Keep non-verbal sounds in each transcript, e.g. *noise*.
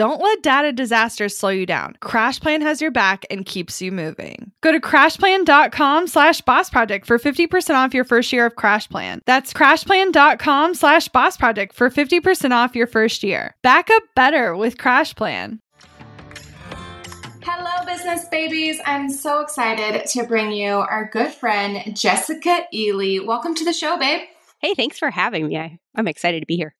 Don't let data disasters slow you down. CrashPlan has your back and keeps you moving. Go to crashplan.com slash boss project for 50% off your first year of CrashPlan. That's crashplan.com slash boss project for 50% off your first year. Back up better with CrashPlan. Hello, business babies. I'm so excited to bring you our good friend, Jessica Eley. Welcome to the show, babe. Hey, thanks for having me. I, I'm excited to be here.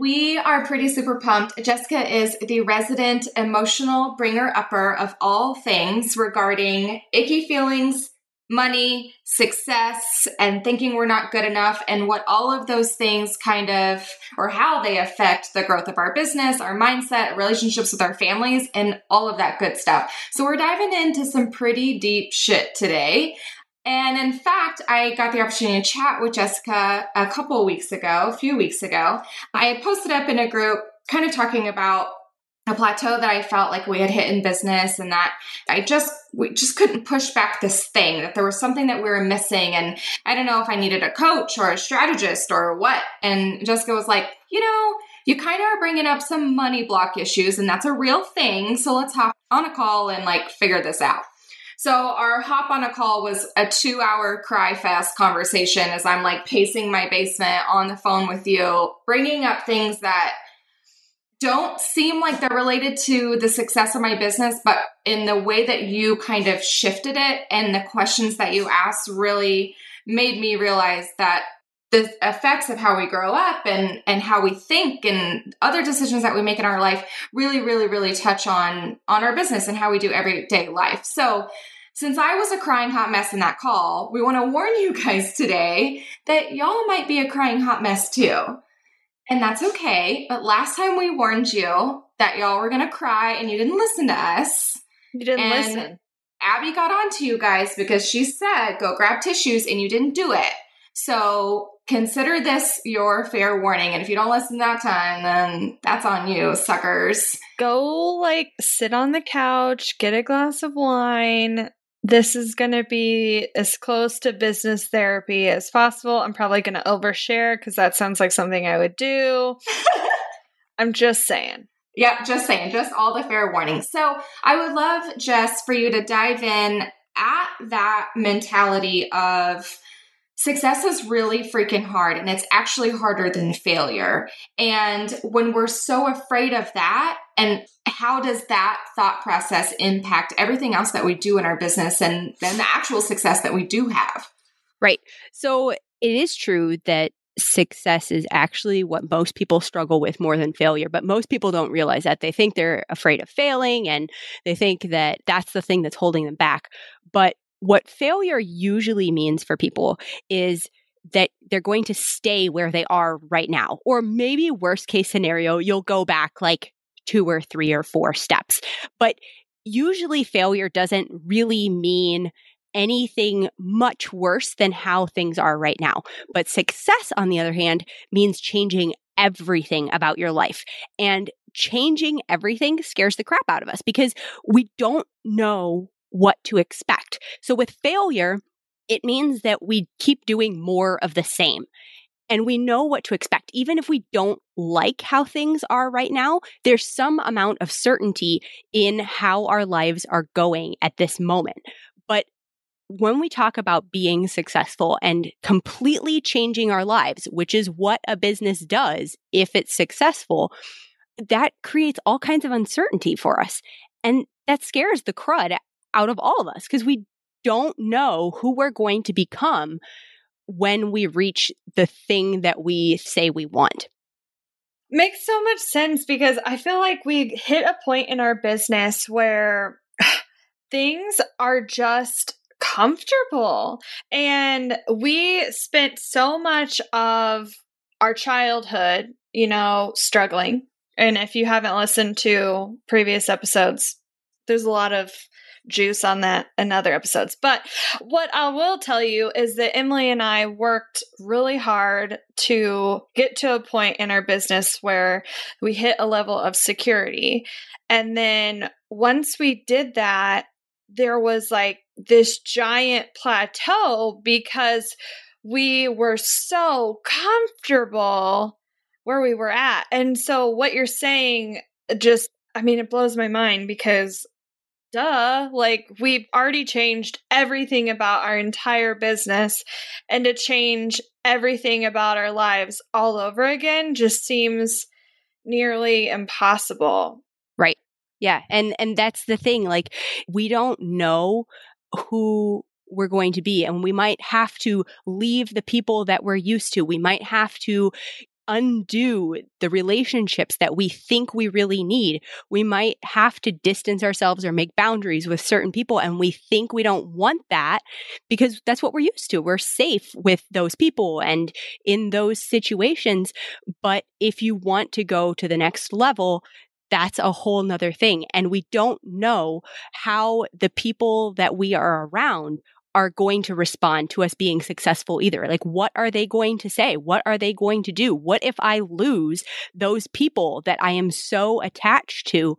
We are pretty super pumped. Jessica is the resident emotional bringer upper of all things regarding icky feelings, money, success, and thinking we're not good enough, and what all of those things kind of, or how they affect the growth of our business, our mindset, relationships with our families, and all of that good stuff. So, we're diving into some pretty deep shit today. And in fact, I got the opportunity to chat with Jessica a couple weeks ago, a few weeks ago. I had posted up in a group kind of talking about a plateau that I felt like we had hit in business and that I just we just couldn't push back this thing that there was something that we were missing and I don't know if I needed a coach or a strategist or what and Jessica was like, "You know, you kind of are bringing up some money block issues and that's a real thing, so let's hop on a call and like figure this out." So our hop on a call was a two hour cry fest conversation as I'm like pacing my basement on the phone with you, bringing up things that don't seem like they're related to the success of my business, but in the way that you kind of shifted it and the questions that you asked really made me realize that the effects of how we grow up and and how we think and other decisions that we make in our life really really really touch on on our business and how we do everyday life so since I was a crying hot mess in that call, we want to warn you guys today that y'all might be a crying hot mess too. And that's okay. But last time we warned you that y'all were going to cry and you didn't listen to us. You didn't listen. Abby got on to you guys because she said, go grab tissues and you didn't do it. So consider this your fair warning. And if you don't listen that time, then that's on you, suckers. Go like sit on the couch, get a glass of wine, this is going to be as close to business therapy as possible. I'm probably going to overshare because that sounds like something I would do. *laughs* I'm just saying. Yep, just saying, just all the fair warnings. So I would love just for you to dive in at that mentality of success is really freaking hard and it's actually harder than failure. And when we're so afraid of that, and how does that thought process impact everything else that we do in our business and then the actual success that we do have? Right. So it is true that success is actually what most people struggle with more than failure. But most people don't realize that. They think they're afraid of failing and they think that that's the thing that's holding them back. But what failure usually means for people is that they're going to stay where they are right now. Or maybe, worst case scenario, you'll go back like two or three or four steps. But usually, failure doesn't really mean anything much worse than how things are right now. But success, on the other hand, means changing everything about your life. And changing everything scares the crap out of us because we don't know what to expect. So with failure, it means that we keep doing more of the same and we know what to expect. Even if we don't like how things are right now, there's some amount of certainty in how our lives are going at this moment. But when we talk about being successful and completely changing our lives, which is what a business does if it's successful, that creates all kinds of uncertainty for us. And that scares the crud out of all of us because we don't know who we're going to become when we reach the thing that we say we want. Makes so much sense because I feel like we hit a point in our business where *sighs* things are just comfortable. And we spent so much of our childhood, you know, struggling. And if you haven't listened to previous episodes, there's a lot of juice on that in other episodes. But what I will tell you is that Emylee and I worked really hard to get to a point in our business where we hit a level of security. And then once we did that, there was like this giant plateau because we were so comfortable where we were at. And so what you're saying just I mean it blows my mind because duh, like we've already changed everything about our entire business and to change everything about our lives all over again just seems nearly impossible. Right. Yeah, and and that's the thing like we don't know who we're going to be and we might have to leave the people that we're used to. We might have to undo the relationships that we think we really need. We might have to distance ourselves or make boundaries with certain people, and we think we don't want that because that's what we're used to. We're safe with those people and in those situations. But if you want to go to the next level, that's a whole nother thing. And we don't know how the people that we are around are going to respond to us being successful either. Like, what are they going to say? What are they going to do? What if I lose those people that I am so attached to?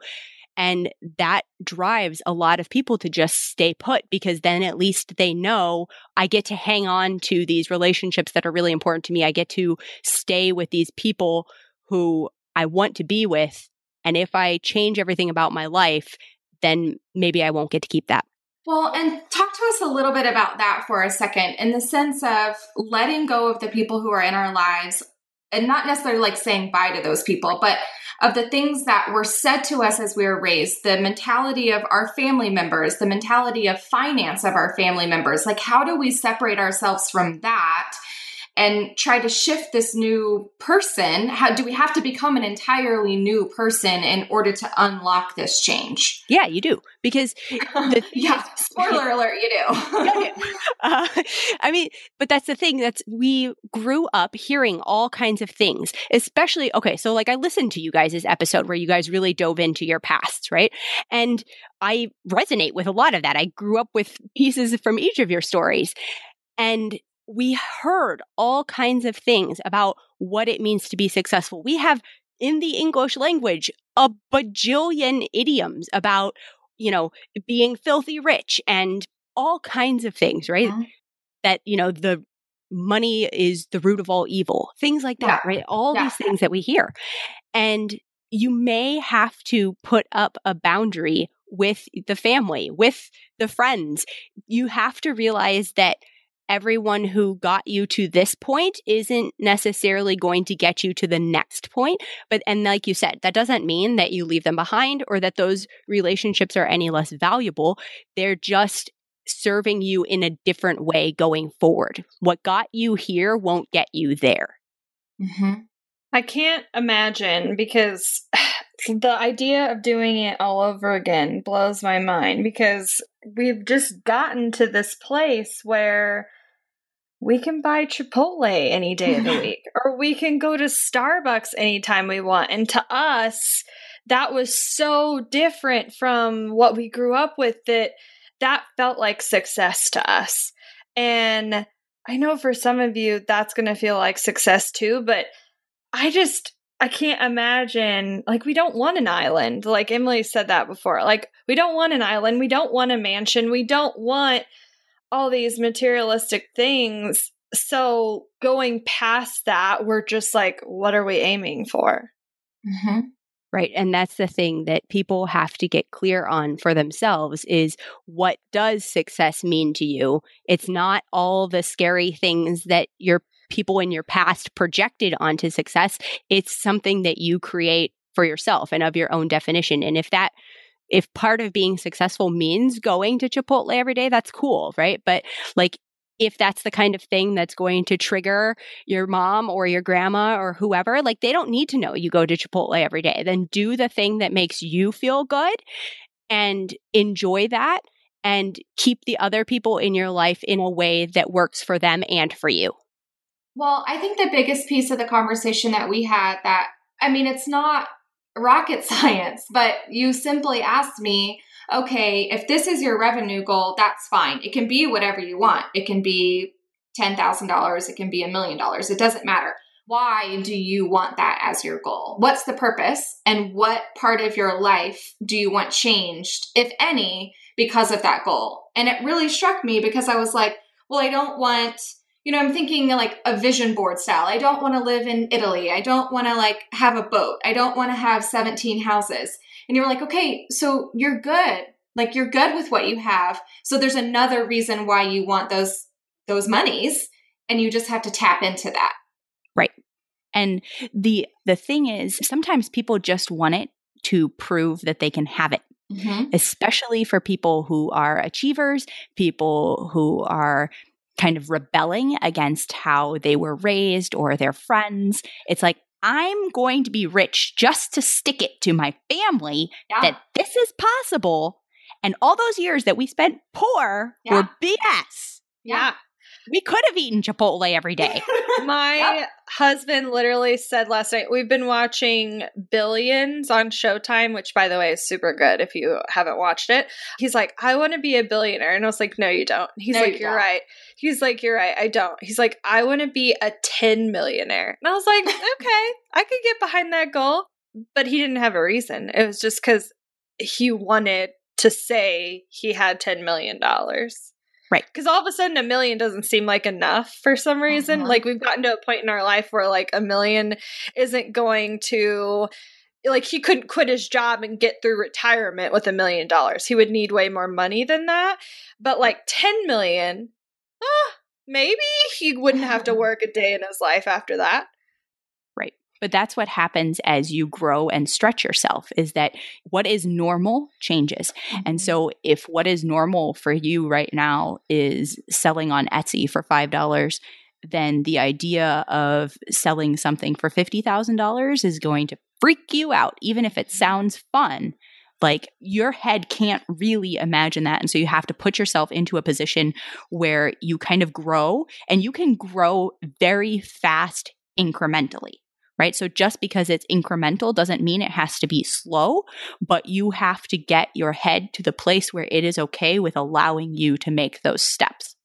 And that drives a lot of people to just stay put because then at least they know I get to hang on to these relationships that are really important to me. I get to stay with these people who I want to be with. And if I change everything about my life, then maybe I won't get to keep that. Well, and talk to us a little bit about that for a second in the sense of letting go of the people who are in our lives and not necessarily like saying bye to those people, but of the things that were said to us as we were raised, the mentality of our family members, the mentality of finance of our family members. Like, how do we separate ourselves from that and try to shift this new person. How do we have to become an entirely new person in order to unlock this change? Yeah you do. Because the *laughs* yeah spoiler alert you do. *laughs* Yeah, uh, *laughs* i mean but that's the thing that's we grew up hearing all kinds of things especially okay so like i listened to you guys' episode where you guys really dove into your pasts right? And i resonate with a lot of that. I grew up with pieces from each of your stories. And we heard all kinds of things about what it means to be successful. We have in the English language a bajillion idioms about, you know, being filthy rich and all kinds of things, right? Mm-hmm. That, you know, the money is the root of all evil, things like that, yeah. right? All yeah. these things that we hear. And you may have to put up a boundary with the family, with the friends. You have to realize that everyone who got you to this point isn't necessarily going to get you to the next point. But, and like you said, that doesn't mean that you leave them behind or that those relationships are any less valuable. They're just serving you in a different way going forward. What got you here won't get you there. Mm-hmm. I can't imagine because *sighs* the idea of doing it all over again blows my mind because we've just gotten to this place where we can buy Chipotle any day of the week, or we can go to Starbucks anytime we want. And to us, that was so different from what we grew up with that that felt like success to us. And I know for some of you, that's going to feel like success too, but I just, I can't imagine, like, we don't want an island. Like Emylee said that before. Like, we don't want an island. We don't want a mansion. We don't want all these materialistic things. So going past that, we're just like, what are we aiming for? Mm-hmm. Right. And that's the thing that people have to get clear on for themselves is what does success mean to you? It's not all the scary things that your people in your past projected onto success. It's something that you create for yourself and of your own definition. And if that if part of being successful means going to Chipotle every day, that's cool, right? But like if that's the kind of thing that's going to trigger your mom or your grandma or whoever, like they don't need to know you go to Chipotle every day. Then do the thing that makes you feel good and enjoy that and keep the other people in your life in a way that works for them and for you. Well, I think the biggest piece of the conversation that we had that, I mean, it's not rocket *laughs* science, but you simply asked me, okay, if this is your revenue goal, that's fine. It can be whatever you want. It can be $10,000, it can be a million dollars. It doesn't matter. Why do you want that as your goal? What's the purpose? And what part of your life do you want changed, if any, because of that goal? And it really struck me because I was like, well, I don't want you know, I'm thinking like a vision board style. I don't want to live in Italy. I don't want to like have a boat. I don't want to have 17 houses. And you're like, okay, so you're good. Like you're good with what you have. So there's another reason why you want those those monies and you just have to tap into that. Right. And the the thing is sometimes people just want it to prove that they can have it. Mm-hmm. Especially for people who are achievers, people who are kind of rebelling against how they were raised or their friends. It's like, I'm going to be rich just to stick it to my family yeah. that this is possible. And all those years that we spent poor yeah. were BS. Yeah. We could have eaten Chipotle every day. *laughs* My yep. husband literally said last night, we've been watching Billions on Showtime, which by the way is super good if you haven't watched it. He's like, I want to be a billionaire. And I was like, no, you don't. He's no, like, you are right. He's like, you're right. I don't. He's like, I want to be a 10 millionaire. And I was like, *laughs* okay, I could get behind that goal. But he didn't have a reason. It was just because he wanted to say he had $10 million. Right. Because all of a sudden, a million doesn't seem like enough for some reason. Uh-huh. Like, we've gotten to a point in our life where, like, a million isn't going to. Like, he couldn't quit his job and get through retirement with a million dollars. He would need way more money than that. But, like, 10 million, ah, maybe he wouldn't have to *sighs* work a day in his life after that. But that's what happens as you grow and stretch yourself is that what is normal changes. Mm-hmm. And so if what is normal for you right now is selling on Etsy for $5, then the idea of selling something for $50,000 is going to freak you out, even if it mm-hmm. sounds fun. Like your head can't really imagine that. And so you have to put yourself into a position where you kind of grow and you can grow very fast incrementally right? So just because it's incremental doesn't mean it has to be slow, but you have to get your head to the place where it is okay with allowing you to make those steps.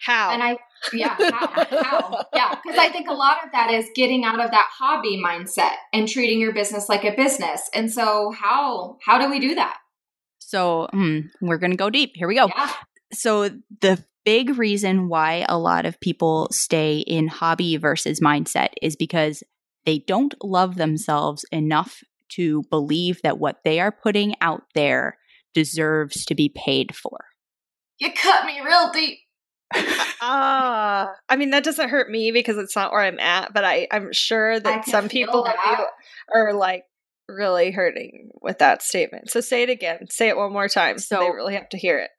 How? And I, yeah, how? how? Yeah, because I think a lot of that is getting out of that hobby mindset and treating your business like a business. And so, how how do we do that? So, hmm, we're going to go deep. Here we go. Yeah. So, the big reason why a lot of people stay in hobby versus mindset is because they don't love themselves enough to believe that what they are putting out there deserves to be paid for. You cut me real deep. Ah, uh, I mean that doesn't hurt me because it's not where I'm at, but I I'm sure that some people that. are like really hurting with that statement. So say it again. Say it one more time so they really have to hear it.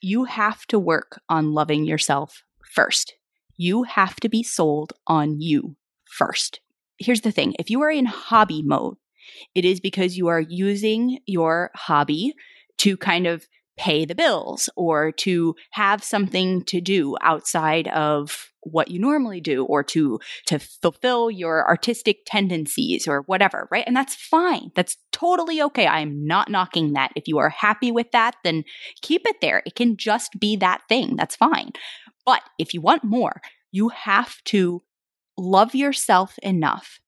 You have to work on loving yourself first. You have to be sold on you first here's the thing. If you are in hobby mode, it is because you are using your hobby to kind of pay the bills or to have something to do outside of what you normally do or to to fulfill your artistic tendencies or whatever right? And that's fine. That's totally okay. I'm not knocking that. If you are happy with that then keep it there. It can just be that thing. That's fine. But if you want more you have to love yourself enough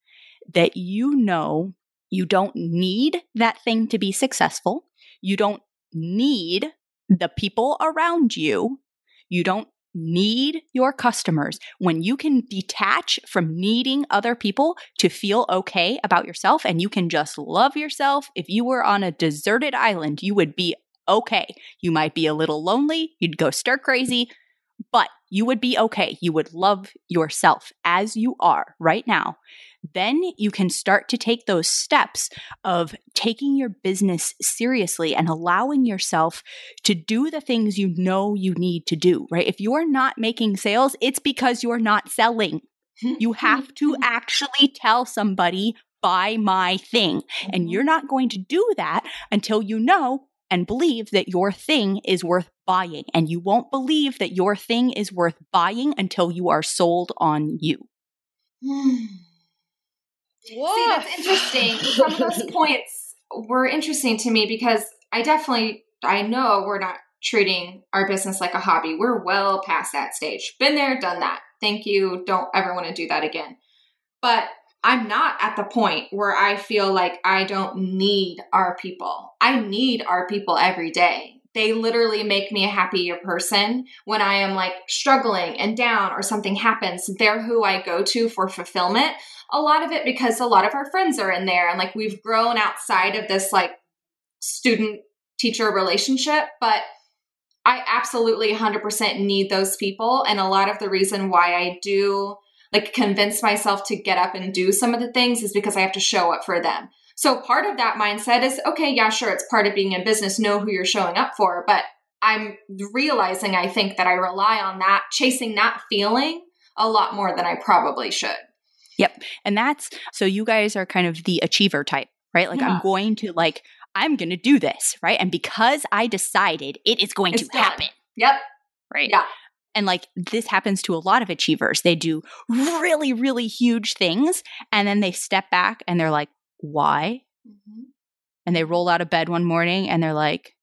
that you know you don't need that thing to be successful. You don't need the people around you. You don't need your customers. When you can detach from needing other people to feel okay about yourself and you can just love yourself, if you were on a deserted island, you would be okay. You might be a little lonely, you'd go stir crazy, but you would be okay. You would love yourself as you are right now. Then you can start to take those steps of taking your business seriously and allowing yourself to do the things you know you need to do, right? If you're not making sales, it's because you're not selling. You have to *laughs* actually tell somebody, buy my thing. And mm-hmm. you're not going to do that until you know and believe that your thing is worth buying. And you won't believe that your thing is worth buying until you are sold on you. See, that's interesting. Some of those *laughs* points were interesting to me because I definitely I know we're not treating our business like a hobby. We're well past that stage. Been there, done that. Thank you. Don't ever want to do that again. But I'm not at the point where I feel like I don't need our people. I need our people every day. They literally make me a happier person when I am like struggling and down or something happens. They're who I go to for fulfillment. A lot of it because a lot of our friends are in there and like we've grown outside of this like student teacher relationship, but I absolutely 100% need those people. And a lot of the reason why I do like convince myself to get up and do some of the things is because I have to show up for them. So part of that mindset is okay, yeah, sure, it's part of being in business, know who you're showing up for. But I'm realizing I think that I rely on that, chasing that feeling a lot more than I probably should. Yep. And that's so you guys are kind of the achiever type, right? Like yeah. I'm going to like I'm going to do this, right? And because I decided it is going it's to done. happen. Yep. Right. Yeah. And like this happens to a lot of achievers. They do really, really huge things and then they step back and they're like, why? Mm-hmm. And they roll out of bed one morning and they're like,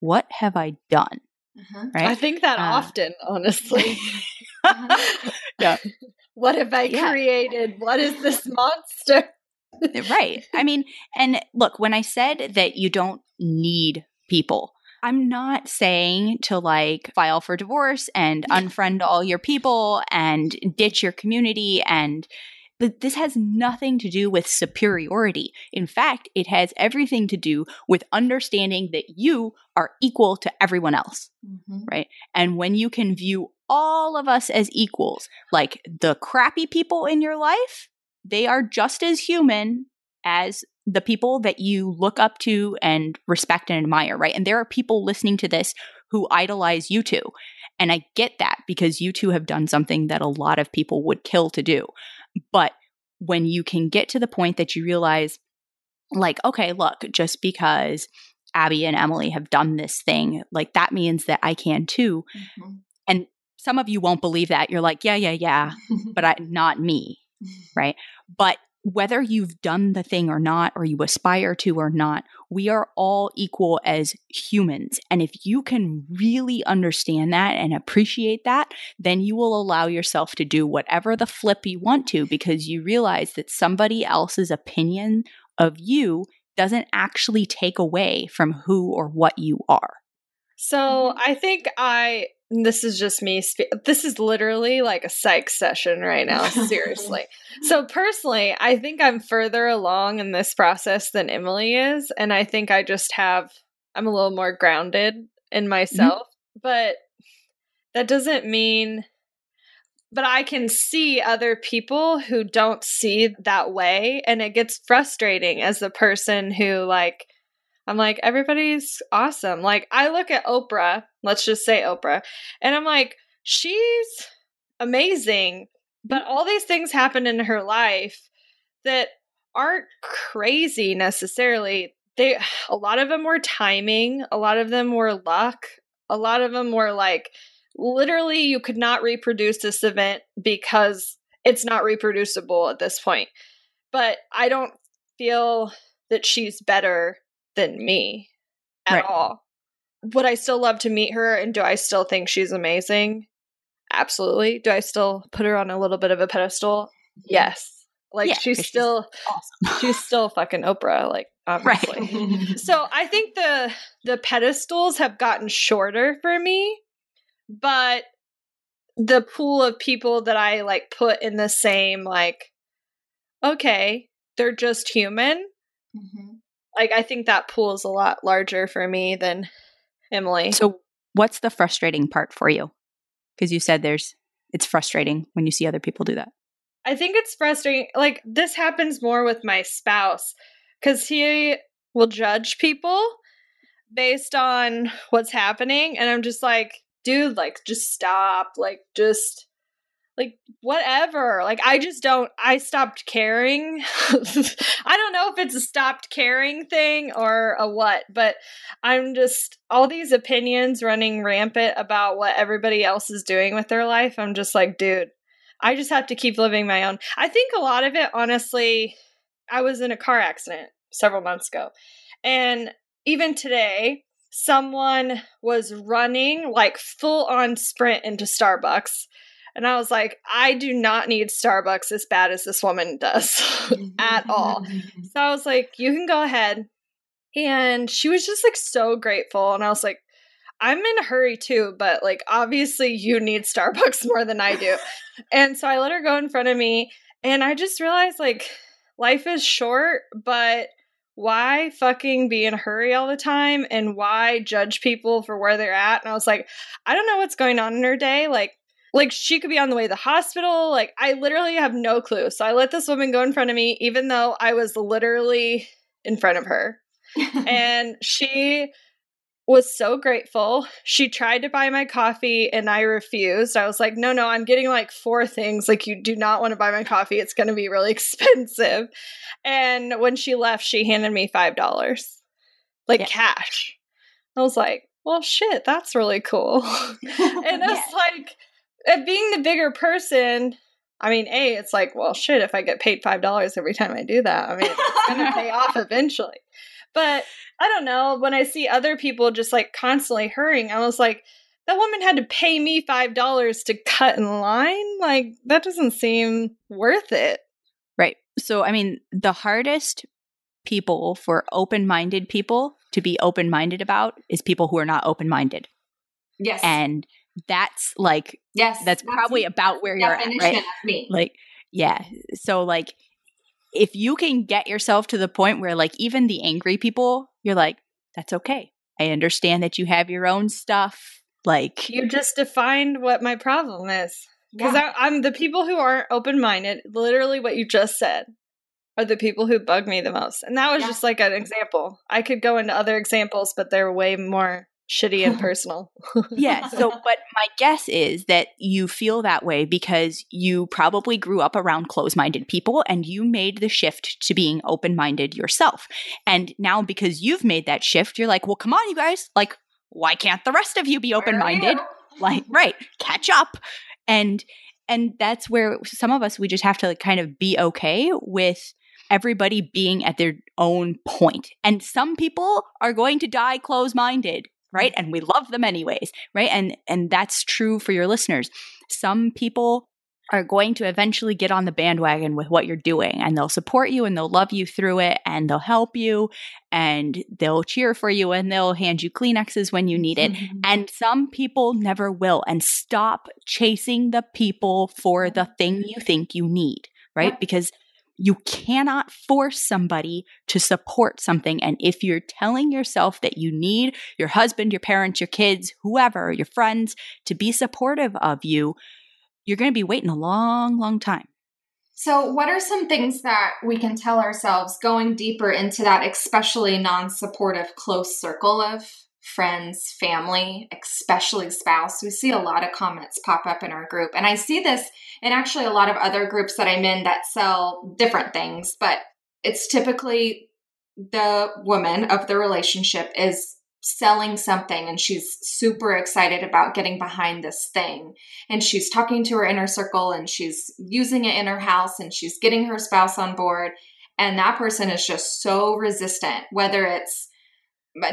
what have I done? Uh-huh. Right? I think that uh, often, honestly. *laughs* uh-huh. yeah. *laughs* What have I yeah. created? What is this monster? right. I mean, and look, when I said that you don't need people, I'm not saying to like file for divorce and unfriend all your people and ditch your community and but this has nothing to do with superiority. In fact, it has everything to do with understanding that you are equal to everyone else, mm-hmm. right? And when you can view all of us as equals, like the crappy people in your life, they are just as human as the people that you look up to and respect and admire, right? And there are people listening to this who idolize you two. And I get that because you two have done something that a lot of people would kill to do. But when you can get to the point that you realize, like, okay, look, just because Abby and Emylee have done this thing, like that means that I can too. Mm-hmm. And some of you won't believe that. You're like, yeah, yeah, yeah, but I, not me. *laughs* Right. But whether you've done the thing or not, or you aspire to or not, we are all equal as humans. And if you can really understand that and appreciate that, then you will allow yourself to do whatever the flip you want to because you realize that somebody else's opinion of you doesn't actually take away from who or what you are. So mm-hmm. I think I this is just me. Spe- this is literally like a psych session right now. Seriously. *laughs* so, personally, I think I'm further along in this process than Emylee is. And I think I just have, I'm a little more grounded in mm-hmm. myself. Mm-hmm. But that doesn't mean, but I can see other people who don't see that way. And it gets frustrating as the person who, like, I'm like, everybody's awesome. Like, I look at Oprah, let's just say Oprah, and I'm like, she's amazing. But mm-hmm. all these things happen in her life that aren't crazy necessarily. They *sighs* a lot of them were timing, a lot of them were luck, a lot of them were like literally you could not reproduce this event because it's not reproducible at this point. But I don't feel that she's better than me at right. all. Would I still love to meet her and do I still think she's amazing? Absolutely. Do I still put her on a little bit of a pedestal? Yes. Like yeah, she's still she's, awesome. she's still fucking Oprah, like *laughs* obviously. Right. so I think the the pedestals have gotten shorter for me but the pool of people that I like put in the same like okay, they're just human. Mm-hmm. Like I think that pool is a lot larger for me than Emylee. So what's the frustrating part for you? Because you said there's it's frustrating when you see other people do that. I think it's frustrating. Like this happens more with my spouse cuz he will judge people based on what's happening and I'm just like, dude, like just stop. Like just like whatever. Like i just don't i stopped caring. *laughs* I don't know if it's a stopped caring thing or a what but i'm just all these opinions running rampant about what everybody else is doing with their life i'm just like dude i just have to keep living my own. I think a lot of it honestly i was in a car accident several months ago and even today someone was running like full on sprint into starbucks and I was like, I do not need Starbucks as bad as this woman does *laughs* at all. *laughs* So I was like, you can go ahead. And she was just like so grateful. And I was like, I'm in a hurry too, but like obviously you need Starbucks *laughs* more than I do. and so I let her go in front of me. And I just realized like life is short, but why fucking be in a hurry all the time and why judge people for where they're at? And I was like, I don't know what's going on in her day. Like, like she could be on the way to the hospital. Like I literally have no clue. So I let this woman go in front of me, even though I was literally in front of her. *laughs* and she was so grateful. She tried to buy my coffee and I refused. I was like, no, no, I'm getting like four things. Like, you do not want to buy my coffee. It's going to be really *laughs* expensive. And when she left, she handed me $5, like yeah. cash. I was like, well, shit, that's really cool. *laughs* and it's yeah. like, at being the bigger person, I mean, A, it's like, well, shit, if I get paid $5 every time I do that, I mean, it's *laughs* going to pay off eventually. But I don't know. When I see other people just like constantly hurrying, I was like, that woman had to pay me $5 to cut in line. Like, that doesn't seem worth it. Right. So, I mean, the hardest people for open minded people to be open minded about is people who are not open minded. Yes. And that's like yes that's, that's probably about where you're at right me. like yeah so like if you can get yourself to the point where like even the angry people you're like that's okay i understand that you have your own stuff like you just defined what my problem is because yeah. i'm the people who aren't open-minded literally what you just said are the people who bug me the most and that was yeah. just like an example i could go into other examples but they're way more shitty and *laughs* personal. yeah. *laughs* So, but my guess is that you feel that way because you probably grew up around closed minded people and you made the shift to being open minded yourself. And now, because you've made that shift, you're like, well, come on, you guys. Like, why can't the rest of you be open minded? like, right, catch up. And, and that's where some of us, we just have to like kind of be okay with everybody being at their own point. And some people are going to die closed minded right and we love them anyways right and and that's true for your listeners some people are going to eventually get on the bandwagon with what you're doing and they'll support you and they'll love you through it and they'll help you and they'll cheer for you and they'll hand you Kleenexes when you need it. Mm-hmm. And some people never will. And stop chasing the people for the thing you think you need, right? Because you cannot force somebody to support something. And if you're telling yourself that you need your husband, your parents, your kids, whoever, your friends to be supportive of you, you're going to be waiting a long, long time. So, what are some things that we can tell ourselves going deeper into that, especially non supportive close circle of friends, family, especially spouse. We see a lot of comments pop up in our group. And I see this in actually a lot of other groups that I'm in that sell different things, but it's typically the woman of the relationship is selling something and she's super excited about getting behind this thing. And she's talking to her inner circle and she's using it in her house and she's getting her spouse on board. And that person is just so resistant, whether it's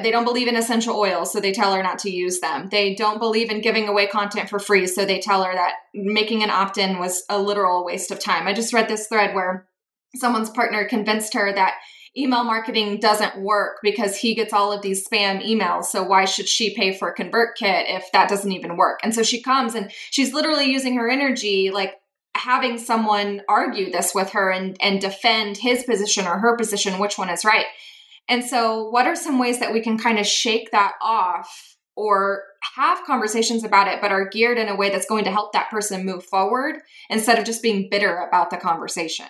they don't believe in essential oils, so they tell her not to use them. They don't believe in giving away content for free, so they tell her that making an opt in was a literal waste of time. I just read this thread where someone's partner convinced her that email marketing doesn't work because he gets all of these spam emails. So why should she pay for a ConvertKit if that doesn't even work? And so she comes and she's literally using her energy, like having someone argue this with her and, and defend his position or her position, which one is right. And so, what are some ways that we can kind of shake that off or have conversations about it, but are geared in a way that's going to help that person move forward instead of just being bitter about the conversation?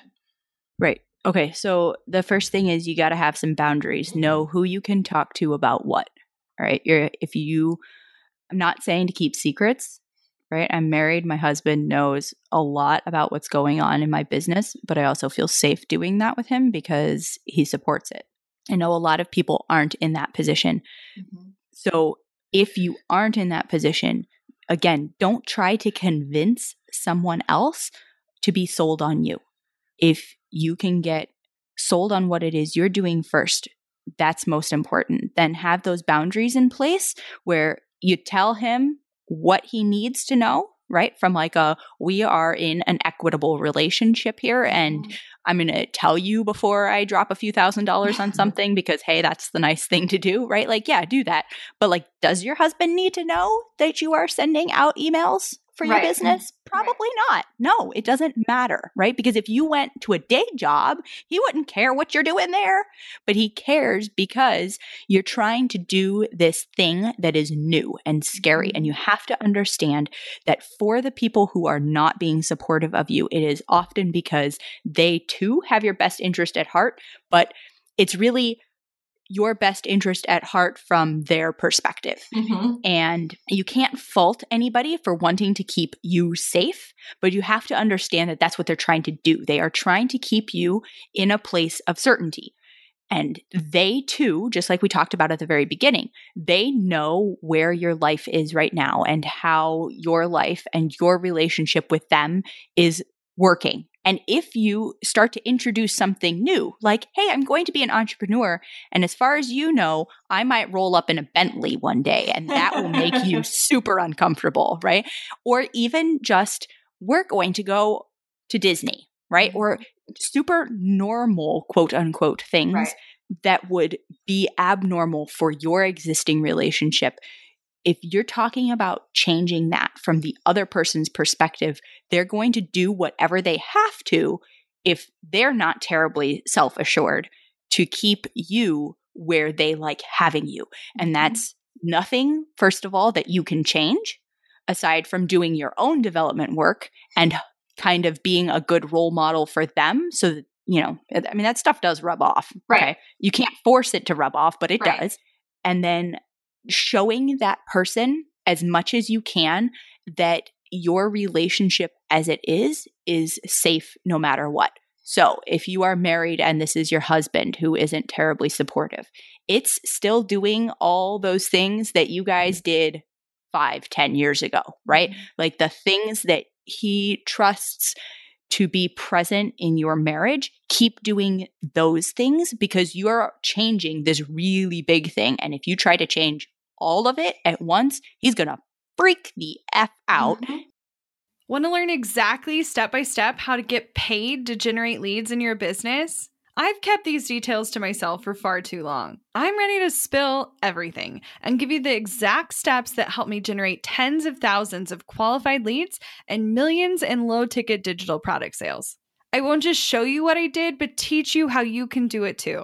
Right. Okay. So, the first thing is you got to have some boundaries, know who you can talk to about what. All right. You're, if you, I'm not saying to keep secrets, right? I'm married. My husband knows a lot about what's going on in my business, but I also feel safe doing that with him because he supports it. I know a lot of people aren't in that position. Mm-hmm. So if you aren't in that position, again, don't try to convince someone else to be sold on you. If you can get sold on what it is you're doing first, that's most important. Then have those boundaries in place where you tell him what he needs to know right? From like a, we are in an equitable relationship here and mm-hmm. I'm going to tell you before I drop a few thousand dollars on *laughs* something because, hey, that's the nice thing to do, right? Like, yeah, do that. But like, does your husband need to know that you are sending out emails for your right. business? Probably right. not. No, it doesn't matter, right? Because if you went to a day job, he wouldn't care what you're doing there, but he cares because you're trying to do this thing that is new and scary. And you mm-hmm. have to understand that for the people who are not being supportive of you, it is often because they too have your best interest at heart, but it's really your best interest at heart from their perspective. Mm-hmm. And you can't fault anybody for wanting to keep you safe, but you have to understand that that's what they're trying to do. They are trying to keep you in a place of certainty. And they too, just like we talked about at the very beginning, they know where your life is right now and how your life and your relationship with them is working and if you start to introduce something new, like, hey, I'm going to be an entrepreneur, and as far as you know, I might roll up in a Bentley one day, and that will make you *laughs* super uncomfortable, right? Or even just, we're going to go to Disney, right? Or mm-hmm. super normal, quote unquote, things. Right. That would be abnormal for your existing relationship if you're talking about changing that from the other person's perspective, they're going to do whatever they have to if they're not terribly self assured to keep you where they like having you. And mm-hmm. that's nothing, first of all, that you can change aside from doing your own development work and kind of being a good role model for them so that you know i mean that stuff does rub off right okay? you can't force it to rub off but it right. does and then showing that person as much as you can that your relationship as it is is safe no matter what. So, if you are married and this is your husband who isn't terribly supportive, it's still doing all those things that you guys did five, ten years ago, right? Mm-hmm. Like the things that he trusts to be present in your marriage, keep doing those things because you're changing this really big thing. And if you try to change all of it at once, he's going to freak the F out. Mm-hmm. Want to learn exactly step by step how to get paid to generate leads in your business? I've kept these details to myself for far too long. I'm ready to spill everything and give you the exact steps that help me generate tens of thousands of qualified leads and millions in low ticket digital product sales. I won't just show you what I did, but teach you how you can do it too.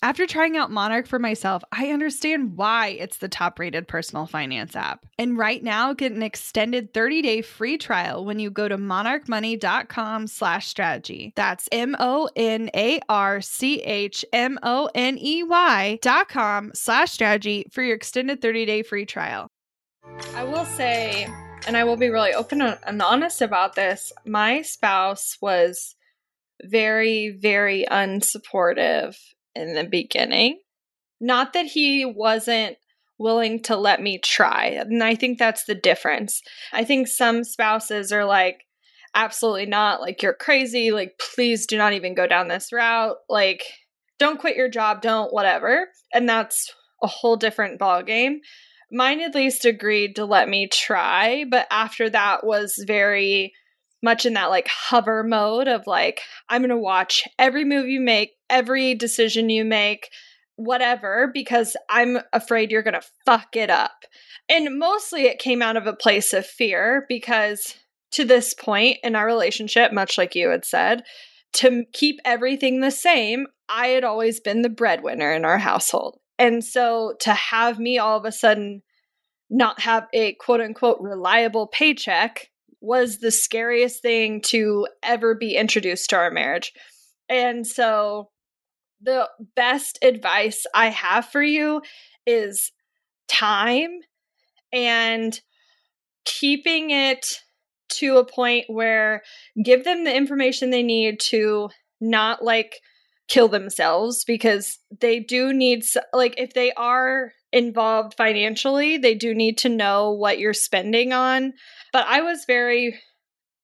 After trying out Monarch for myself, I understand why it's the top rated personal finance app. And right now, get an extended 30 day free trial when you go to monarchmoney.com slash strategy. That's M O N A R C H M O N E Y dot com slash strategy for your extended 30 day free trial. I will say, and I will be really open and honest about this. My spouse was very, very unsupportive in the beginning. Not that he wasn't willing to let me try. And I think that's the difference. I think some spouses are like, absolutely not. Like, you're crazy. Like, please do not even go down this route. Like, don't quit your job. Don't whatever. And that's a whole different ballgame mine at least agreed to let me try, but after that was very much in that like hover mode of like, I'm going to watch every move you make, every decision you make, whatever, because I'm afraid you're going to fuck it up. And mostly it came out of a place of fear because to this point in our relationship, much like you had said, to keep everything the same, I had always been the breadwinner in our household. And so to have me all of a sudden not have a quote unquote reliable paycheck was the scariest thing to ever be introduced to our marriage. And so the best advice I have for you is time and keeping it to a point where give them the information they need to not like kill themselves because they do need like if they are involved financially they do need to know what you're spending on. But i was very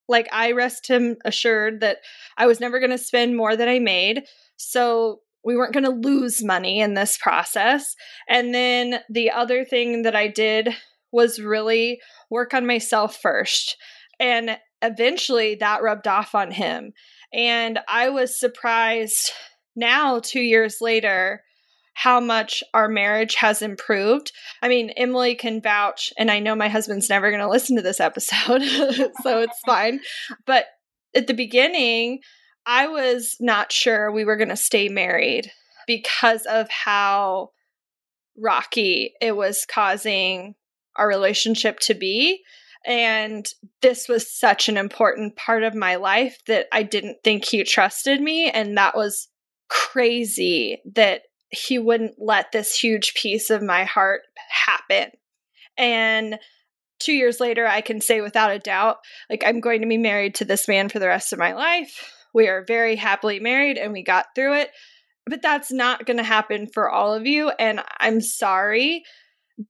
like i rest him assured that i was never going to spend more than i made so we weren't going to lose money in this process and then the other thing that i did was really work on myself first and eventually that rubbed off on him and i was surprised now, two years later, how much our marriage has improved. I mean, Emylee can vouch, and I know my husband's never going to listen to this episode, *laughs* so it's fine. But at the beginning, I was not sure we were going to stay married because of how rocky it was causing our relationship to be. And this was such an important part of my life that I didn't think he trusted me. And that was crazy that he wouldn't let this huge piece of my heart happen. And two years later, I can say without a doubt, like, I'm going to be married to this man for the rest of my life. We are very happily married and we got through it. But that's not going to happen for all of you. And I'm sorry.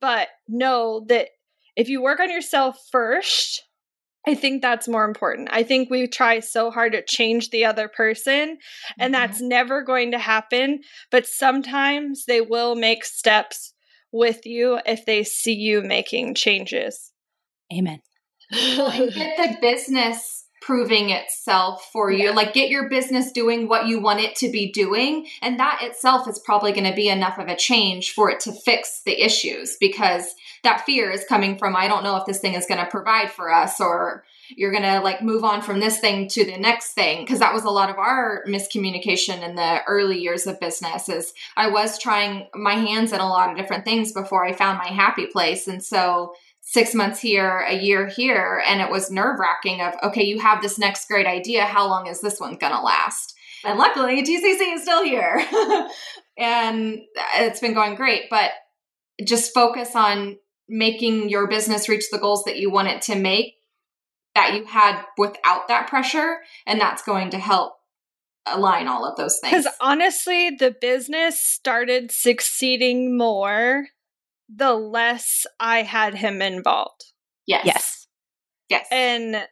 But know that if you work on yourself first, I think that's more important. I think we try so hard to change the other person, and mm-hmm. that's never going to happen. But sometimes they will make steps with you if they see you making changes. Amen. well, get the business proving itself for you. Yeah. Like get your business doing what you want it to be doing. And that itself is probably going to be enough of a change for it to fix the issues because that fear is coming from, I don't know if this thing is going to provide for us or you're going to like move on from this thing to the next thing. Cause that was a lot of our miscommunication in the early years of business is I was trying my hands in a lot of different things before I found my happy place. And so six months here, a year here. And it was nerve wracking of, okay, you have this next great idea. How long is this one going to last? And luckily, TCC is still here. *laughs* and it's been going great. But just focus on making your business reach the goals that you want it to make that you had without that pressure. And that's going to help align all of those things. Because honestly, the business started succeeding more the less I had him involved. Yes. Yes. Yes. And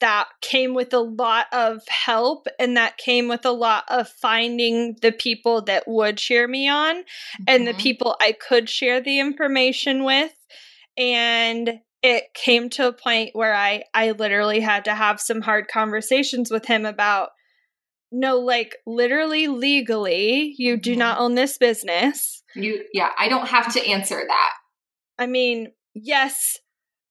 that came with a lot of help and that came with a lot of finding the people that would cheer me on mm-hmm. and the mm-hmm. people I could share the information with and it came to a point where I I literally had to have some hard conversations with him about no like literally legally you do mm-hmm. not own this business you yeah i don't have to answer that i mean yes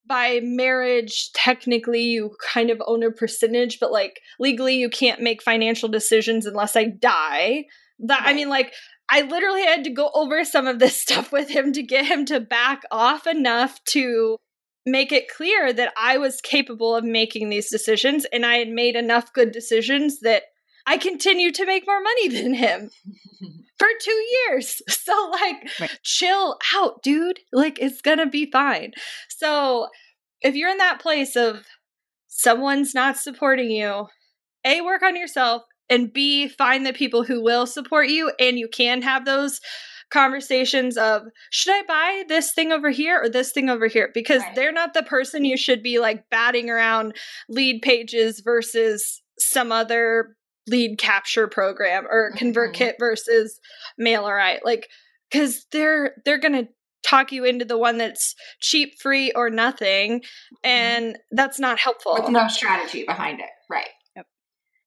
by marriage technically you kind of own a percentage but like legally you can't make financial decisions unless i die that right. i mean like i literally had to go over some of this *laughs* stuff with him to get him to back off enough to make it clear that i was capable of making these decisions and i had made enough good decisions that I continue to make more money *laughs* than him for two years. *laughs* So, like, right. chill out, dude. Like, it's gonna be fine. So, if you're in that place of someone's not supporting you, A, work on yourself, and B, find the people who will support you, and you can have those conversations of should I buy this thing over here or this thing over here because right. they're not the person you should be like batting around Leadpages versus some other lead capture program or ConvertKit mm-hmm. versus MailerLite. Like, because they're they're gonna talk you into the one that's cheap, free, or nothing, mm-hmm. and that's not helpful. With no strategy behind it, right?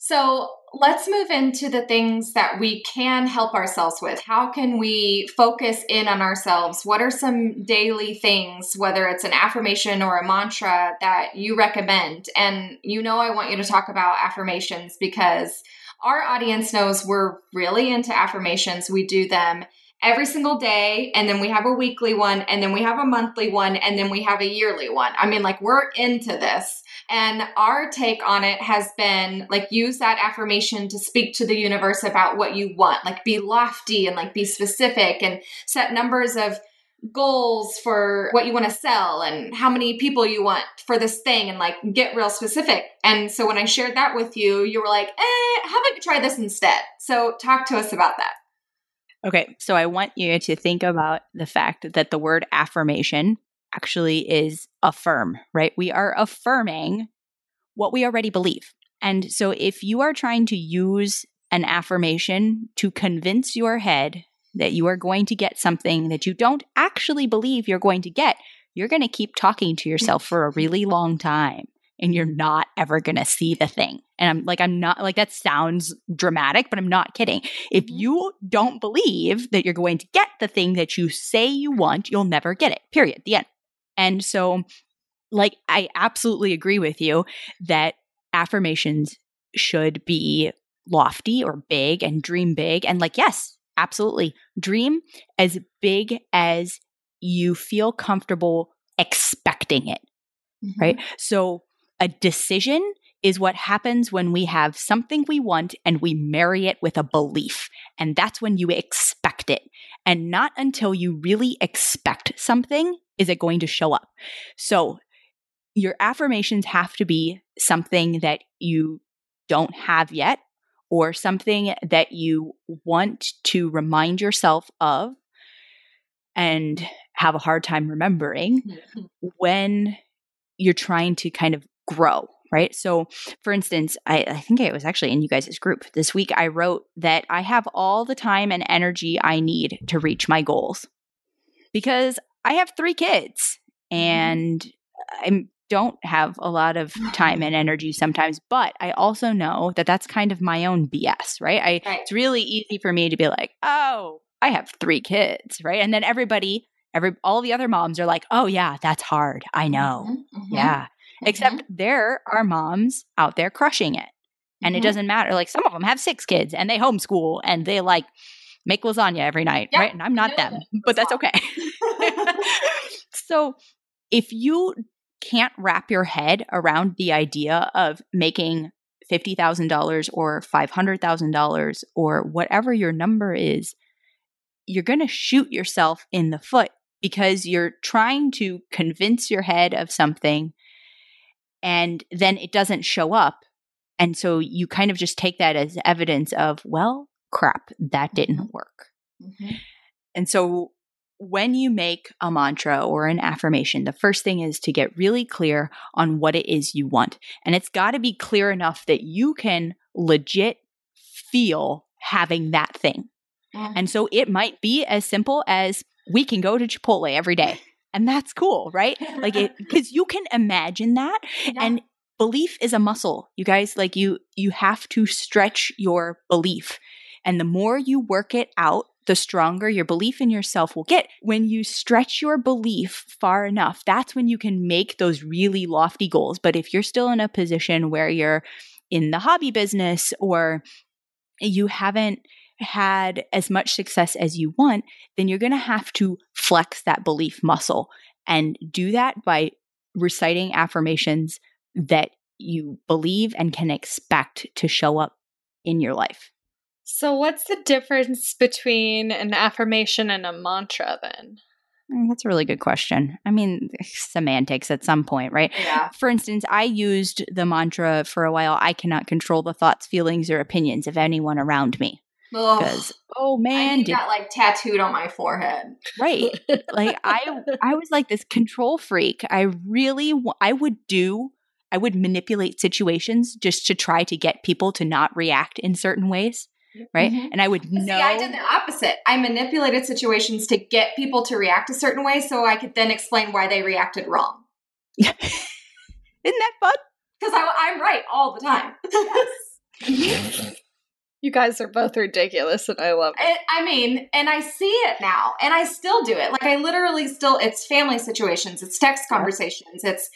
So let's move into the things that we can help ourselves with. How can we focus in on ourselves? What are some daily things, whether it's an affirmation or a mantra, that you recommend? And you know, I want you to talk about affirmations because our audience knows we're really into affirmations. We do them every single day and then we have a weekly one and then we have a monthly one and then we have a yearly one. I mean like we're into this. And our take on it has been like use that affirmation to speak to the universe about what you want. Like be lofty and like be specific and set numbers of goals for what you want to sell and how many people you want for this thing and like get real specific. And so when I shared that with you, you were like, eh, how about you try this instead? So talk to us about that. Okay, so I want you to think about the fact that the word affirmation actually is affirm, right? We are affirming what we already believe. And so if you are trying to use an affirmation to convince your head that you are going to get something that you don't actually believe you're going to get, you're going to keep talking to yourself for a really long time and you're not ever going to see the thing. And I'm like, I'm not like that sounds dramatic, but I'm not kidding. If mm-hmm. you don't believe that you're going to get the thing that you say you want, you'll never get it, period. The end. And so, like, I absolutely agree with you that affirmations should be lofty or big and dream big. And like, yes, absolutely dream as big as you feel comfortable expecting it. Mm-hmm. Right. So, a decision is what happens when we have something we want and we marry it with a belief. And that's when you expect it. And not until you really expect something is it going to show up. So, your affirmations have to be something that you don't have yet or something that you want to remind yourself of and have a hard time remembering *laughs* when you're trying to kind of grow, right? So, for instance, I, I think it was actually in you guys' group this week, I wrote that I have all the time and energy I need to reach my goals because I have three kids Mm-hmm. and I don't have a lot of *laughs* time and energy sometimes, but I also know that that's kind of my own BS, right? I, Right. It's really easy for me to be like, oh, I have three kids, right? And then everybody, every all the other moms are like, oh yeah, that's hard. I know. Mhm, mhm, Yeah. Except there are moms out there crushing it. And it mhm. doesn't matter. Like some of them have six kids and they homeschool and they like make lasagna every night, Yep, right? And I'm not them, that. but that's That's okay. *laughs* so if you can't wrap your head around the idea of making $50,000 or $500,000 or whatever your number is, you're going to shoot yourself in the foot because you're trying to convince your head of something and then it doesn't show up. And so you kind of just take that as evidence of, well, crap, that didn't work. Mhm. And so when you make a mantra or an affirmation, the first thing is to get really clear on what it is you want. And it's got to be clear enough that you can legit feel having that thing. Mhm. And so it might be as simple as we can go to Chipotle every day. And that's cool, right? Like it *laughs* because you can imagine that Yeah. and belief is a muscle. You guys like you you have to stretch your belief. And the more you work it out, the stronger your belief in yourself will get. When you stretch your belief far enough, that's when you can make those really lofty goals. But if you're still in a position where you're in the hobby business or you haven't had as much success as you want, then you're going to have to flex that belief muscle and do that by reciting affirmations that you believe and can expect to show up in your life. So, what's the difference between an affirmation and a mantra then? Mm, That's a really good question. I mean, *laughs* semantics at some point, right? yeah. For instance, I used the mantra for a while I cannot control the thoughts, feelings, or opinions of anyone around me. Ugh. Because, oh man, need did that like tattooed on my forehead. right like i i was like this control freak i really i would do i would manipulate situations just to try to get people to not react in certain ways right Mhm. and i would See, know I did the opposite. I manipulated situations to get people to react a certain way so I could then explain why they reacted wrong. *laughs* isn't that fun Because I'm right all the time. *laughs* *laughs* You guys are both ridiculous, and I love it. I mean, and I see it now, and I still do it. Like I literally still, it's family situations, it's text conversations, it's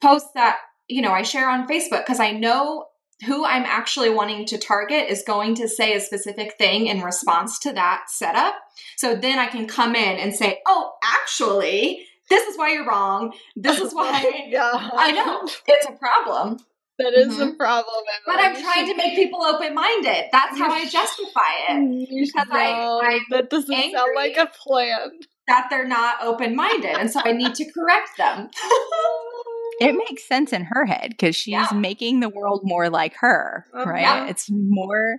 posts that you know I share on Facebook because I know who I'm actually wanting to target is going to say a specific thing in response to that setup. So then I can come in and say, "Oh, actually, this is why you're wrong. This is *laughs* why." yeah, I know it's a problem, that is Mhm. a problem. but I'm trying to make people open minded. That's how I justify it. You because I- I'm that doesn't sound like a plan. that they're not open minded. And so I need to correct them. *laughs* it makes sense in her head because she's Yeah. making the world more like her Uh-huh. right Yeah. it's more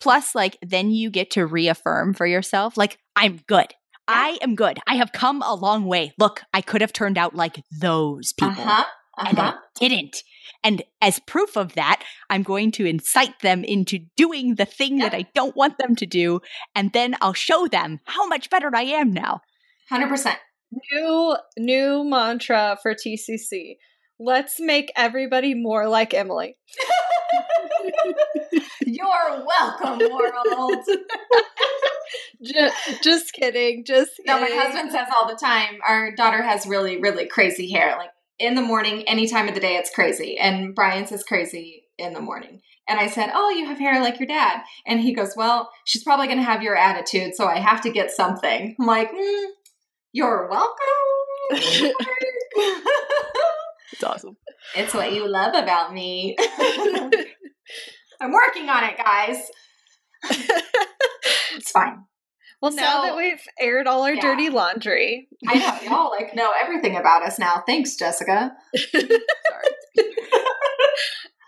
plus like then you get to reaffirm for yourself like i'm good i am good i have come a long way look i could have turned out like those Uh people huh. and Uh-huh. I didn't. And as proof of that, I'm going to incite them into doing the thing that I don't want them to do, and then I'll show them how much better I am now. 100%. New new mantra for TCC. Let's make everybody more like Emylee. *laughs* You're welcome, world. *laughs* Just, just kidding. Just No, my husband says all the time, our daughter has really, really crazy hair. Like in the morning, any time of the day, it's crazy. And Brian says crazy in the morning. And I said, Oh, you have hair like your dad. And he goes, Well, she's probably going to have your attitude, so I have to get something. I'm like, mm, You're welcome. It's awesome. it's what you love about me. *laughs* I'm working on it, guys. *laughs* it's fine. Well, now that we've aired all our Yeah. dirty laundry, I know y'all like know everything about us now. Thanks, Jessica. *laughs*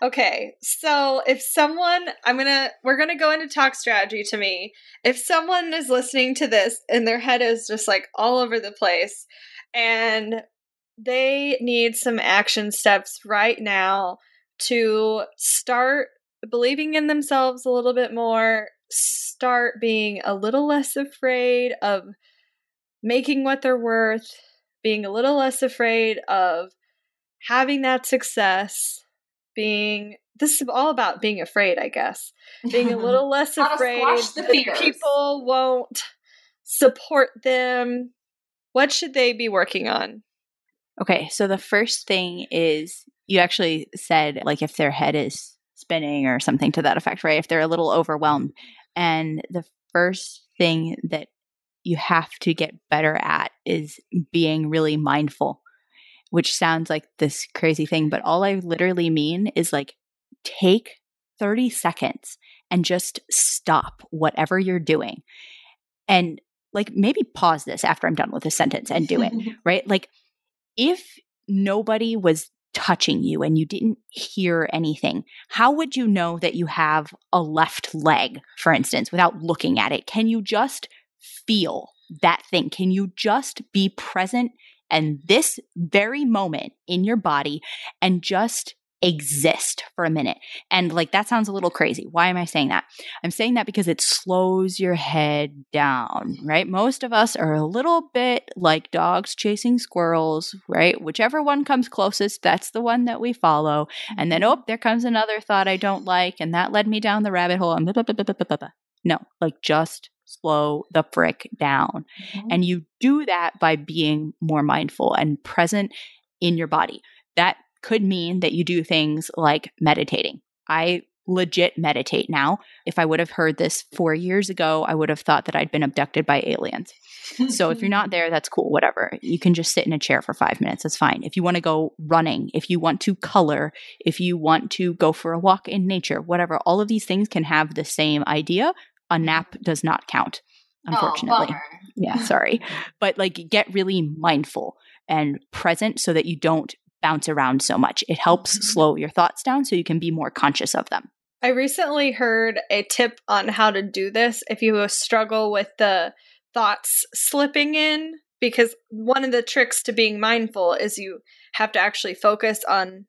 Okay, so if someone, I'm gonna, we're gonna go into talk strategy to me. If someone is listening to this and their head is just like all over the place and they need some action steps right now to start believing in themselves a little bit more, start being a little less afraid of making what they're worth, being a little less afraid of having that success, being this is all about being afraid, I guess. Being a little *laughs* less afraid that people won't support them. What should they be working on? Okay, so the first thing is you actually said like if their head is spinning or something to that effect, right? If they're a little overwhelmed. And the first thing that you have to get better at is being really mindful, which sounds like this crazy thing, but all I literally mean is like take 30 seconds and just stop whatever you're doing. And like maybe pause this after I'm done with a sentence and do it, *laughs* right? Like if nobody was touching you and you didn't hear anything, how would you know that you have a left leg, for instance, without looking at it? Can you just feel that thing? Can you just be present and this very moment in your body and just exist for a minute. And like that sounds a little crazy. Why am I saying that? I'm saying that because it slows your head down, right? Most of us are a little bit like dogs chasing squirrels, right? Whichever one comes closest, that's the one that we follow. And then, oh, there comes another thought I don't like. And that led me down the rabbit hole. Blah, blah, blah, no, like just slow the frick down. Mm-hmm. And you do that by being more mindful and present in your body. That could mean that you do things like meditating. I legit meditate now. If I would have heard this four years ago, I would have thought that I'd been abducted by aliens. so if you're not there, that's cool, whatever. You can just sit in a chair for five minutes, that's fine. If you want to go running, if you want to color, if you want to go for a walk in nature, whatever, all of these things can have the same idea. A nap does not count, oh, unfortunately. Oh, yeah, *laughs* sorry. But like get really mindful and present so that you don't bounce around so much. It helps mm-hmm. slow your thoughts down so you can be more conscious of them. I recently heard a tip on how to do this if you struggle with the thoughts slipping in, because one of the tricks to being mindful is you have to actually focus on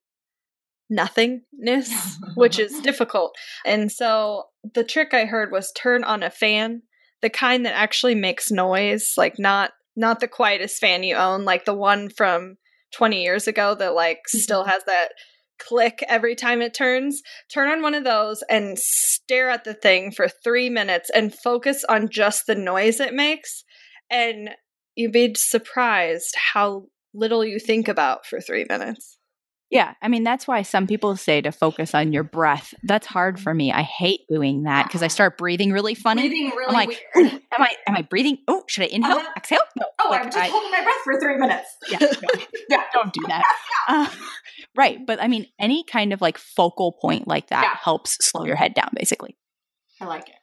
nothingness, which is *laughs* difficult. And so the trick I heard was turn on a fan, the kind that actually makes noise, like not not the quietest fan you own, like the one from 20 years ago that like mm-hmm. still has that click every time it turns, turn on one of those and stare at the thing for three minutes and focus on just the noise it makes. And you'd be surprised how little you think about for three minutes. Yeah, I mean that's why some people say to focus on your breath. That's hard for me. I hate doing that because I start breathing really funny. Breathing really I'm like, weird. Am I am I breathing? Oh, should I inhale, uh, exhale? No. Oh, like, I'm just I, holding my breath for three minutes. *laughs* Yeah, no, *laughs* yeah. *laughs* Don't do that. Uh, right, but I mean, any kind of like focal point like that yeah. helps slow your head down. Basically, I like it.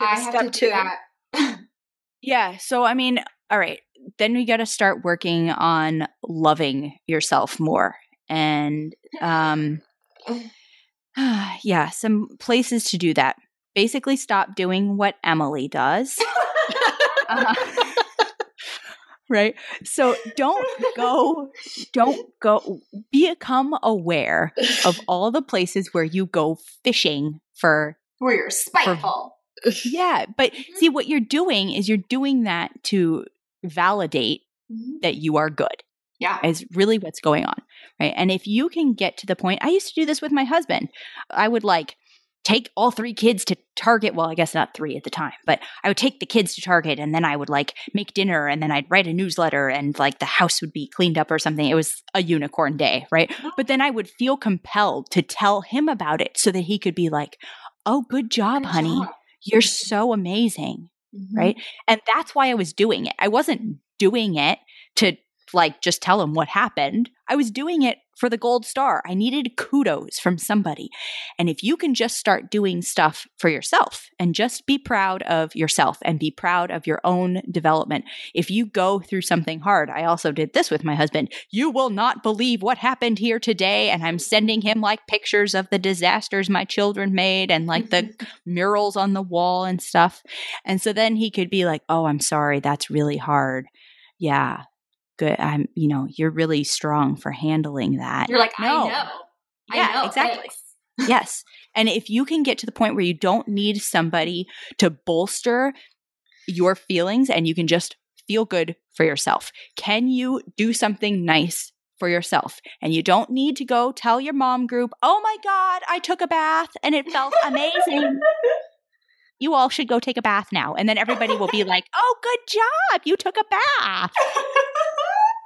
I have to do that. yeah. So I mean, all right then you got to start working on loving yourself more and um *sighs* yeah some places to do that. Basically stop doing what emylee does. *laughs* Uh, right? So don't go don't go become aware of all the places where you go fishing for where you're spiteful. For, yeah but mm-hmm. see what you're doing is you're doing that to validate mm-hmm. that you are good. Yeah. Is really what's going on. Right. And if you can get to the point, I used to do this with my husband. I would like take all three kids to Target. Well, I guess not three at the time, but I would take the kids to Target and then I would like make dinner and then I'd write a newsletter and like the house would be cleaned up or something. It was a unicorn day, right? But then I would feel compelled to tell him about it so that he could be like, oh, good job, good honey. Job. You're so amazing mm-hmm. right? And that's why I was doing it. I wasn't doing it to like just tell him what happened. I was doing it for the gold star. I needed kudos from somebody. And if you can just start doing stuff for yourself and just be proud of yourself and be proud of your own development, if you go through something hard, I also did this with my husband. You will not believe what happened here today. And I'm sending him like pictures of the disasters my children made and like the *laughs* murals on the wall and stuff. And so then he could be like, Oh, I'm sorry. That's really hard. Yeah, good. I'm, you know, you're really strong for handling that. You're like, No. I know. Yeah, I know. exactly. *laughs* yes. And if you can get to the point where you don't need somebody to bolster your feelings and you can just feel good for yourself, can you do something nice for yourself? And you don't need to go tell your mom group, oh my God, I took a bath and it felt amazing. *laughs* you all should go take a bath now. And then everybody will be like, oh, good job. You took a bath.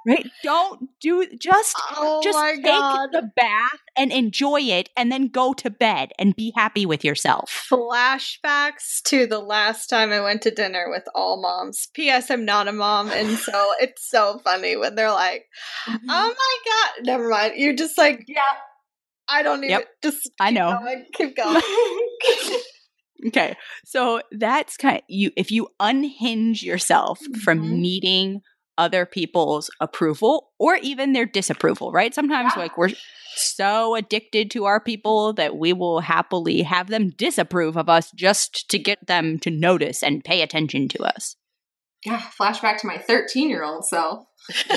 Right? Don't do just Oh just take god. the bath and enjoy it and then go to bed and be happy with yourself. Flashbacks to the last time I went to dinner with all moms. P.S. I'm not a mom, and *laughs* so it's so funny when they're like, "Oh my god!" Never mind. You're just like, Yeah. I don't even. Yep. Just I know. going, keep *laughs* going. Okay. So that's kind of you if you unhinge yourself from Mhm. needing other people's approval or even their disapproval, right? Sometimes Yeah. like we're so addicted to our people that we will happily have them disapprove of us just to get them to notice and pay attention to us. Yeah. Flashback to my 13 year old self. *laughs*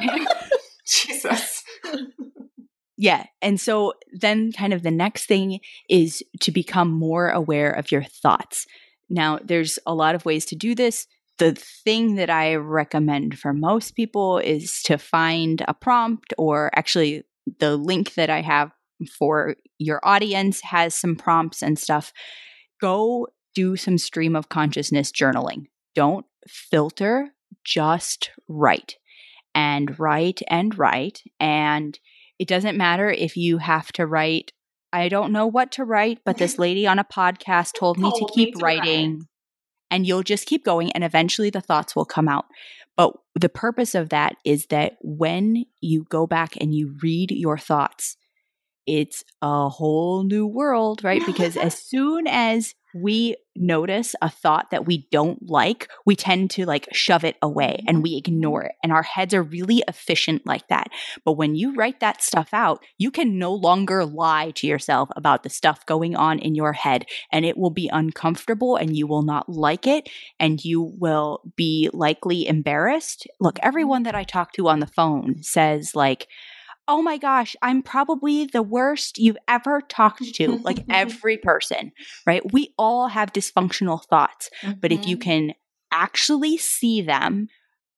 *laughs* Jesus. Yeah. And so then, kind of, the next thing is to become more aware of your thoughts. Now, there's a lot of ways to do this. The thing that I recommend for most people is to find a prompt, or actually, the link that I have for your audience has some prompts and stuff. Go do some stream of consciousness journaling. Don't filter, just write and write and write. And it doesn't matter if you have to write. I don't know what to write, but this lady on a podcast told me to keep writing. And you'll just keep going, and eventually the thoughts will come out. But the purpose of that is that when you go back and you read your thoughts, it's a whole new world, right? Because *laughs* as soon as we notice a thought that we don't like, we tend to like shove it away mm-hmm. and we ignore it. And our heads are really efficient like that. But when you write that stuff out, you can no longer lie to yourself about the stuff going on in your head. And it will be uncomfortable and you will not like it. And you will be likely embarrassed. Look, mm-hmm. everyone that I talk to on the phone says, like, oh my gosh, I'm probably the worst you've ever talked to. *laughs* like every person, right? We all have dysfunctional thoughts. But if you Mhm. can actually see them,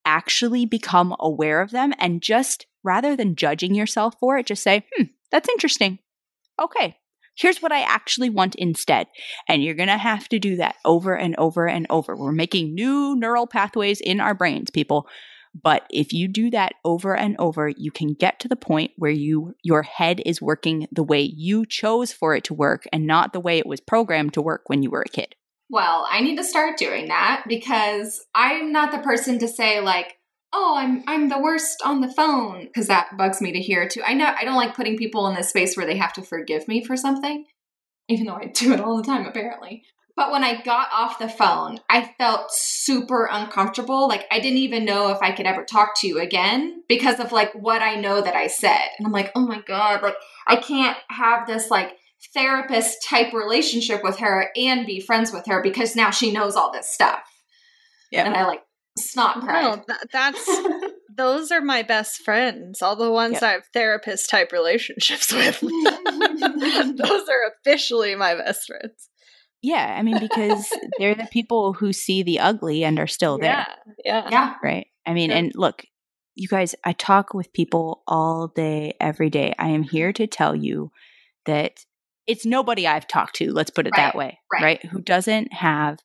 actually become aware of them, and just rather than judging yourself for it, just say, hmm, that's interesting. Okay, here's what I actually want instead. And you're going to have to do that over and over and over. We're making new neural pathways in our brains, people. But if you do that over and over, you can get to the point where you your head is working the way you chose for it to work and not the way it was programmed to work when you were a kid. Well, I need to start doing that because I'm not the person to say like, "Oh, I'm I'm the worst on the phone," because that bugs me to hear too. I know I don't like putting people in this space where they have to forgive me for something, even though I do it all the time apparently. But when I got off the phone, I felt super uncomfortable. Like I didn't even know if I could ever talk to you again because of like what I know that I said. And I'm like, "Oh my god, like I can't have this like therapist type relationship with her and be friends with her because now she knows all this stuff. Yeah. And I like snot No, that, that's *laughs* those are my best friends. All the ones Yep. I have therapist type relationships with. *laughs* *laughs* those are officially my best friends. Yeah, I mean, because *laughs* they're the people who see the ugly and are still there, Yeah, yeah. yeah. right? I mean, Sure. and look, you guys, I talk with people all day, every day. I am here mm-hmm. to tell you that it's nobody I've talked to, let's put it that way, right. right? Who doesn't have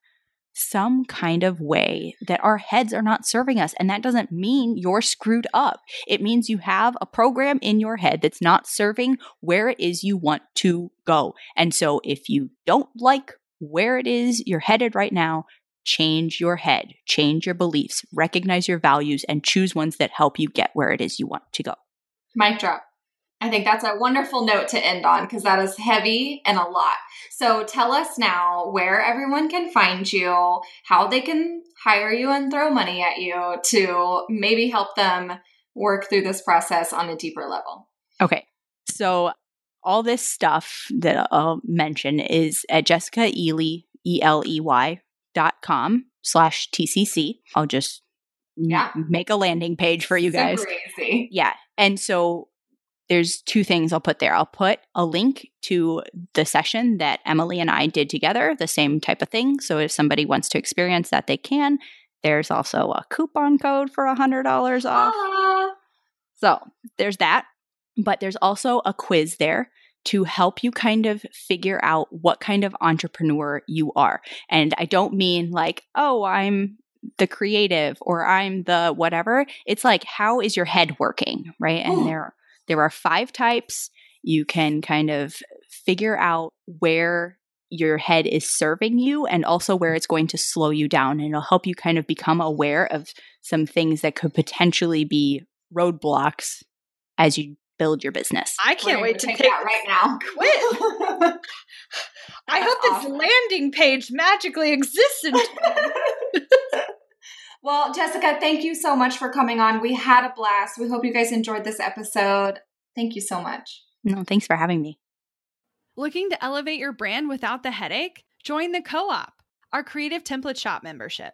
some kind of way that our heads are not serving us. And that doesn't mean you're screwed up. It means you have a program in your head that's not serving where it is you want to go. And so if you don't like where it is you're headed right now, change your head, change your beliefs, recognize your values, and choose ones that help you get where it is you want to go. Mic drop. I think that's a wonderful note to end on because that is heavy and a lot. So tell us now where everyone can find you, how they can hire you and throw money at you to maybe help them work through this process on a deeper level. Okay. So all this stuff that I'll mention is at Jessica Eley, E L E Y dot com slash TCC. I'll just Yeah. make a landing page for you guys. Yeah. And so there's two things I'll put there. I'll put a link to the session that Emylee and I did together, the same type of thing. So if somebody wants to experience that, they can. There's also a coupon code for $100 off. Ah. So there's that. But there's also a quiz there to help you kind of figure out what kind of entrepreneur you are. And I don't mean like, oh, I'm the creative or I'm the whatever. It's like, how is your head working? Right. And Ooh. there, there are five types. You can kind of figure out where your head is serving you and also where it's going to slow you down. And it'll help you kind of become aware of some things that could potentially be roadblocks as you build your business. I can't wait to take take that right now. *laughs* Quit. *laughs* I hope this landing page magically exists. In- *laughs* well, Jessica, thank you so much for coming on. We had a blast. We hope you guys enjoyed this episode. Thank you so much. No, thanks for having me. Looking to elevate your brand without the headache? Join the Co op, our creative template shop membership.